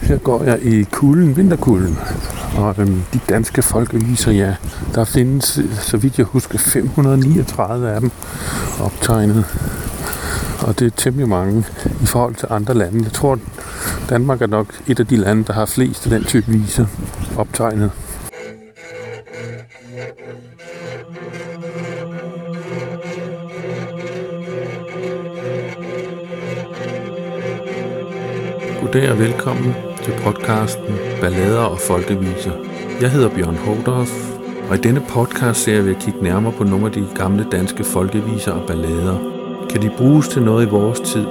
Her går jeg i kulden, vinterkulden. Og øhm, de danske folkeviser, ja, der findes, så vidt jeg husker, 539 af dem optegnet. Og det er temmelig mange i forhold til andre lande. Jeg tror, Danmark er nok et af de lande, der har flest af den type viser optegnet. Goddag og velkommen til podcasten Ballader og Folkeviser. Jeg hedder Bjørn Hodorf, og i denne podcast ser jeg kigge nærmere på nogle af de gamle danske folkeviser og ballader. Kan de bruges til noget i vores tid?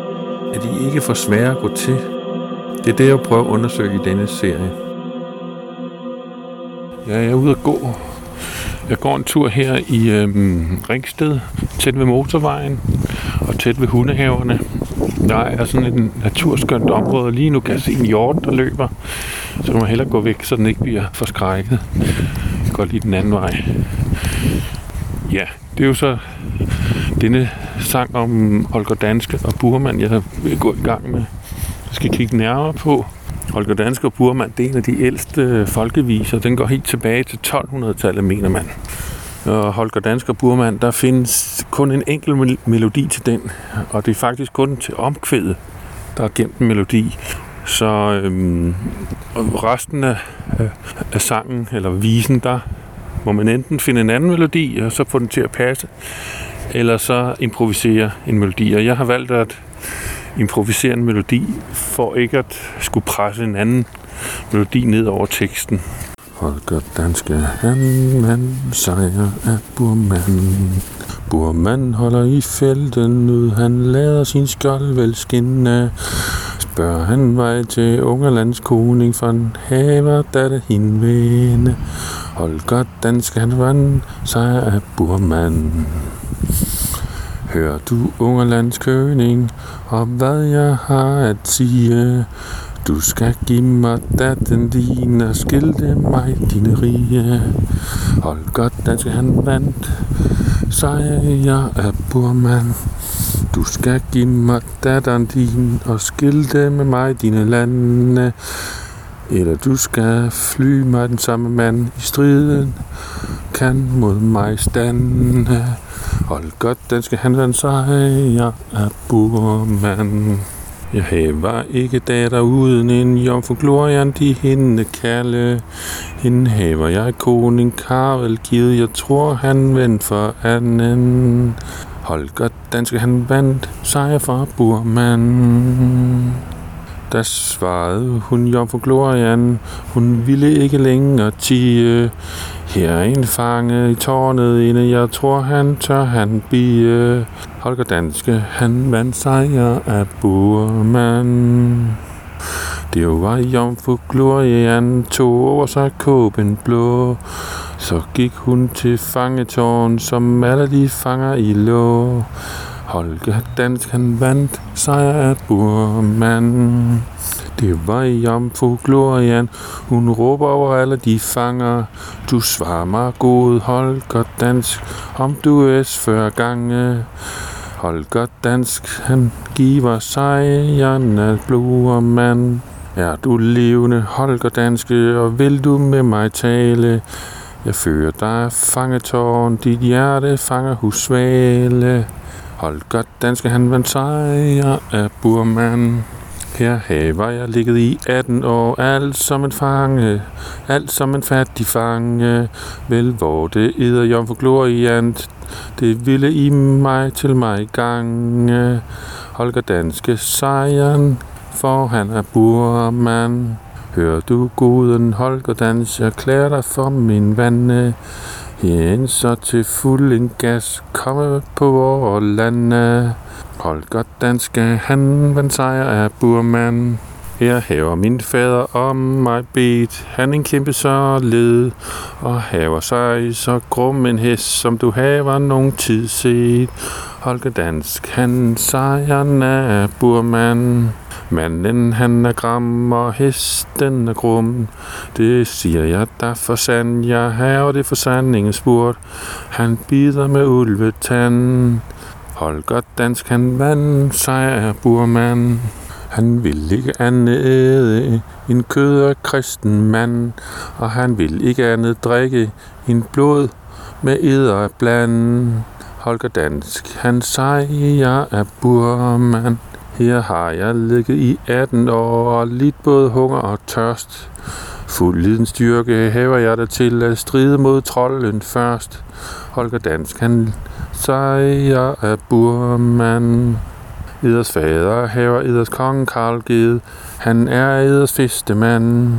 Er de ikke for svære at gå til? Det er det, jeg prøver at undersøge i denne serie. Ja, jeg er ude at gå. Jeg går en tur her i øhm, Ringsted, tæt ved motorvejen og tæt ved hundehaverne. Der er sådan et naturskønt område. Lige nu kan jeg se en hjort, der løber. Så kan man hellere gå væk, så den ikke bliver forskrækket. Jeg går lige den anden vej. Ja, det er jo så denne sang om Holger Danske og Burman, jeg vil gå i gang med. Jeg skal kigge nærmere på. Holger Danske og Burman, det er en af de ældste øh, folkeviser. Den går helt tilbage til 1200-tallet, mener man og Holger Dansk og Burmand, der findes kun en enkelt melodi til den, og det er faktisk kun til omkvædet, der er gemt en melodi. Så øhm, resten af, af sangen, eller visen, der må man enten finde en anden melodi, og så få den til at passe, eller så improvisere en melodi. Og jeg har valgt at improvisere en melodi, for ikke at skulle presse en anden melodi ned over teksten. Holger Danske handmand, sejr af Burman. Burman holder i felten ud, han lader sin skjold vel skinne. Spørger han vej til Ungerlands koning, for han haver, da det hende vende. Holger Danske handmand, sejr af Burman. Hør du Ungerlands køning, og hvad jeg har at sige, du skal give mig datten din og skilte mig dine rige. Hold godt, danske han vandt, så jeg er burmand. Du skal give mig datteren din og skilte med mig dine lande. Eller du skal fly mig den samme mand i striden, kan mod mig stande. Hold godt, danske han han være jeg er Burman. Jeg var ikke datter uden en jomfru Glorian, de hende kalde. Hende haver jeg koning Karel givet, jeg tror han vendt for anden. Holger Danske han vandt sejr fra Burman. Da svarede hun jomfru Glorian, hun ville ikke længere tige. Her er en fange i tårnet inde, jeg tror han tør han bie. Holger Danske, han vandt sejr af Burman. Det var jomfru Glorian, tog over sig kåben blå. Så gik hun til fangetårn, som alle de fanger i lå. Holger Dansk, han vandt sejr af Burman. Det var jomfru Glorian, hun råber over alle de fanger. Du svarer mig god, Holger Dansk, om du er før gange. Holger Dansk, han giver sejren af blod. Er du levende, Holger Danske, og vil du med mig tale? Jeg fører dig fangetårn, dit hjerte fanger Hold godt, Holger Danske, han vandt sejr af Burman. Her haver jeg ligget i 18 år, alt som en fange, alt som en fattig fange. Vel, hvor det edder jomfru gloriant, det ville i mig til mig gange. Holger Danske sejren, for han er burmand. Hør du guden Holger Dans, jeg klæder dig for min vande. Hen så til fuld en gas, komme på vores lande. Holger Danske, han vandt sejr af Burman. Her haver min fader om mig bedt, han en kæmpe så led, og haver sig så grum en hest, som du haver nogen tid set. Holger Dansk, han sejren er Burman. Manden han er gram, og hesten er grum. Det siger jeg der for sand, jeg haver det for sandingen spurgt. Han bider med ulvetand. Holger Dansk, han vand, sejr Burman. Han vil ikke andet en kød af kristen mand, og han vil ikke andet drikke en blod med eder bland. Holger Dansk, han sejrer af burmand. Her har jeg ligget i 18 år og lidt både hunger og tørst. Fuld lidens styrke hæver jeg dig til at stride mod trolden først. Holger Dansk, han sejrer af burmand. Eders fader haver Eders konge Karl givet. Han er Eders festemand.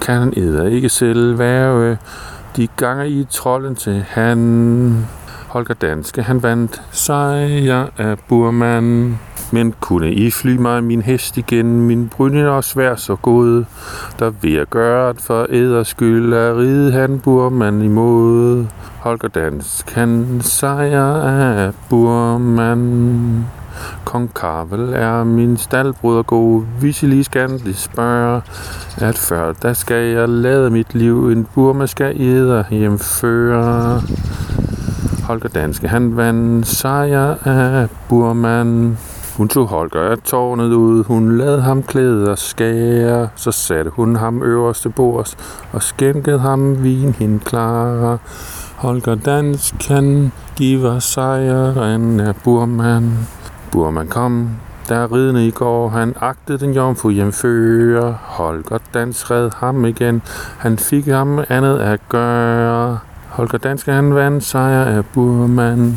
Kan Eder ikke selv være? De ganger i trolden til han. Holger Danske, han vandt sejr af Burman. Men kunne I fly mig min hest igen, min brynje og svær så god, der vil jeg gøre at for æders skyld, at ride han Burman imod. Holger Dansk, han sejr af Burman. Kong Karvel er min staldbruder god, hvis I lige skal spørge, at før der skal jeg lade mit liv, en burma skal æder hjemføre. Holger Danske, han vandt sejr af Burman. Hun tog Holger af tårnet ud, hun lad ham klæde og skære, så satte hun ham øverst til bords og skænkede ham vin hin klare. Holger Dansk kan give sejren af Burman. Burman kom, der ridende i går, han agtede den jomfru hjemfører. Holger Dansk red ham igen, han fik ham andet at gøre. Holger Danske han vandt sejr af Burman.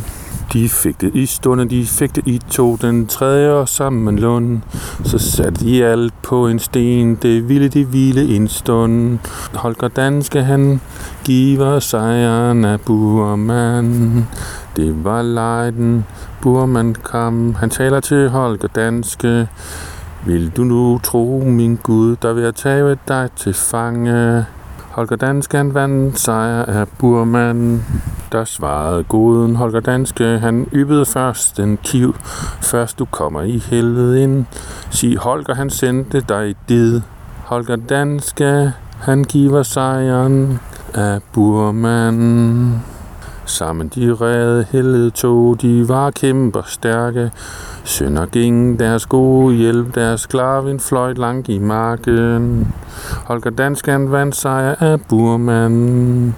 De fik det i stunden, de fik det i to, den tredje og sammen lund. Så satte de alt på en sten, det ville de hvile en stund. Holger Danske han giver sejren af Burman. Det var lejden, Burman kom, han taler til Holger Danske. Vil du nu tro, min Gud, der vil jeg tage dig til fange? Holger Dansken vandt sejr af Burman. Der svarede goden Holger Danske, han yppede først den kiv. Først du kommer i helvede ind. Sig Holger, han sendte dig did. Holger Danske, han giver sejren af Burman. Sammen de redde heldet tog, de var kæmper stærke. Sønder ging deres gode hjælp, deres klarvin fløjt langt i marken. Holger Danskan vandt sejr af Burman.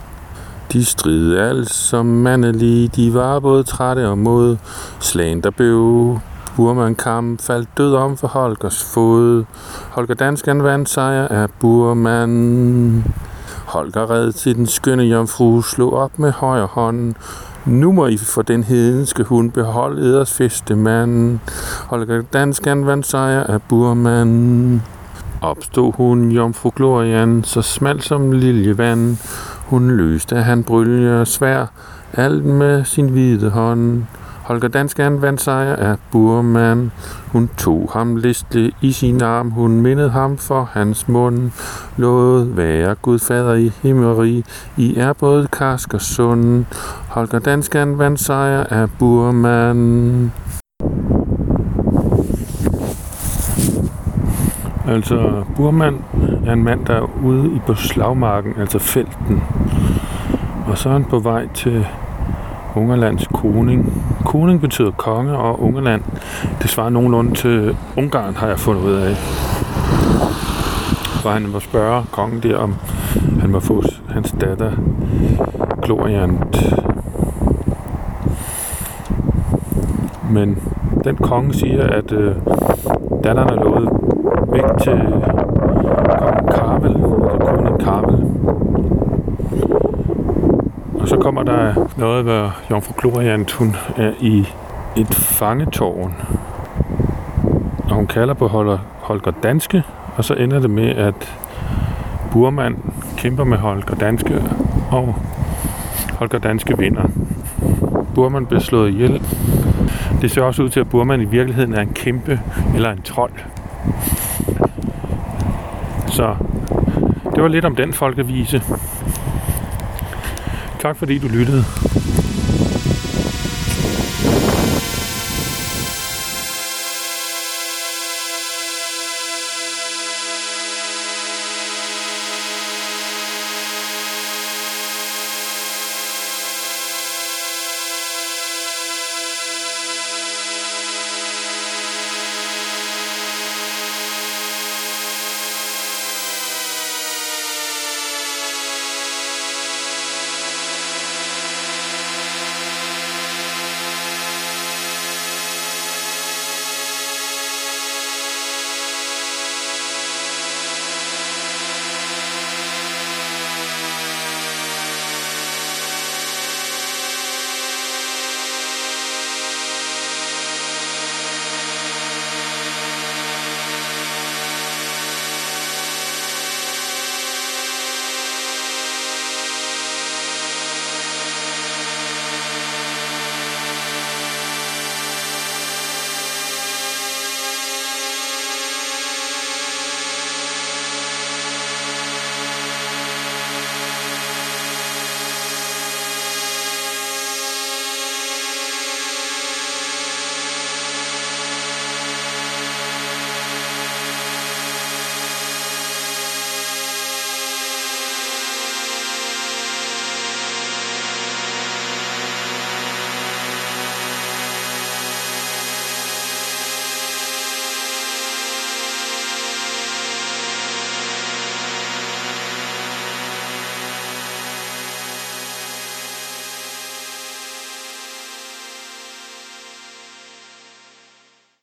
De strid alt som mandelige, de var både trætte og mod. Slagen der blev Burman kamp faldt død om for Holgers fod. Holger Danskan vandt sejr af Burman. Holger red til den skønne jomfru, slog op med højre hånd. Nu må I for den hedenske hund beholde eders feste mand. Holger Danskan vandt sejr af burmanden. Opstod hun jomfru Glorian, så smalt som liljevand. Hun løste han brylje svær, alt med sin hvide hånd. Holger Danskan vandt sejr af Burman. Hun tog ham listelig i sin arm, hun mindede ham for hans mund. Lået være Gud fader i himmeri, I er både karsk og sund. Holger Danskan vandt sejr af Burman. Altså, Burman er en mand, der er ude i på slagmarken, altså felten. Og så er han på vej til Ungerlands koning. Koning betyder konge, og Ungerland, det svarer nogenlunde til Ungarn, har jeg fundet ud af. Hvor han må spørge kongen der, om han må få hans datter Gloriant. Men den konge siger, at øh, datteren er lovet væk til kong Karvel, eller konen Karvel. Og så kommer der noget, hvor Jomfru Gloriant, hun er i et fangetårn. Og hun kalder på Holger, Holger Danske, og så ender det med, at Burman kæmper med Holger Danske, og Holger Danske vinder. Burman bliver slået ihjel. Det ser også ud til, at Burman i virkeligheden er en kæmpe eller en trold. Så det var lidt om den folkevise. Tak fordi du lyttede.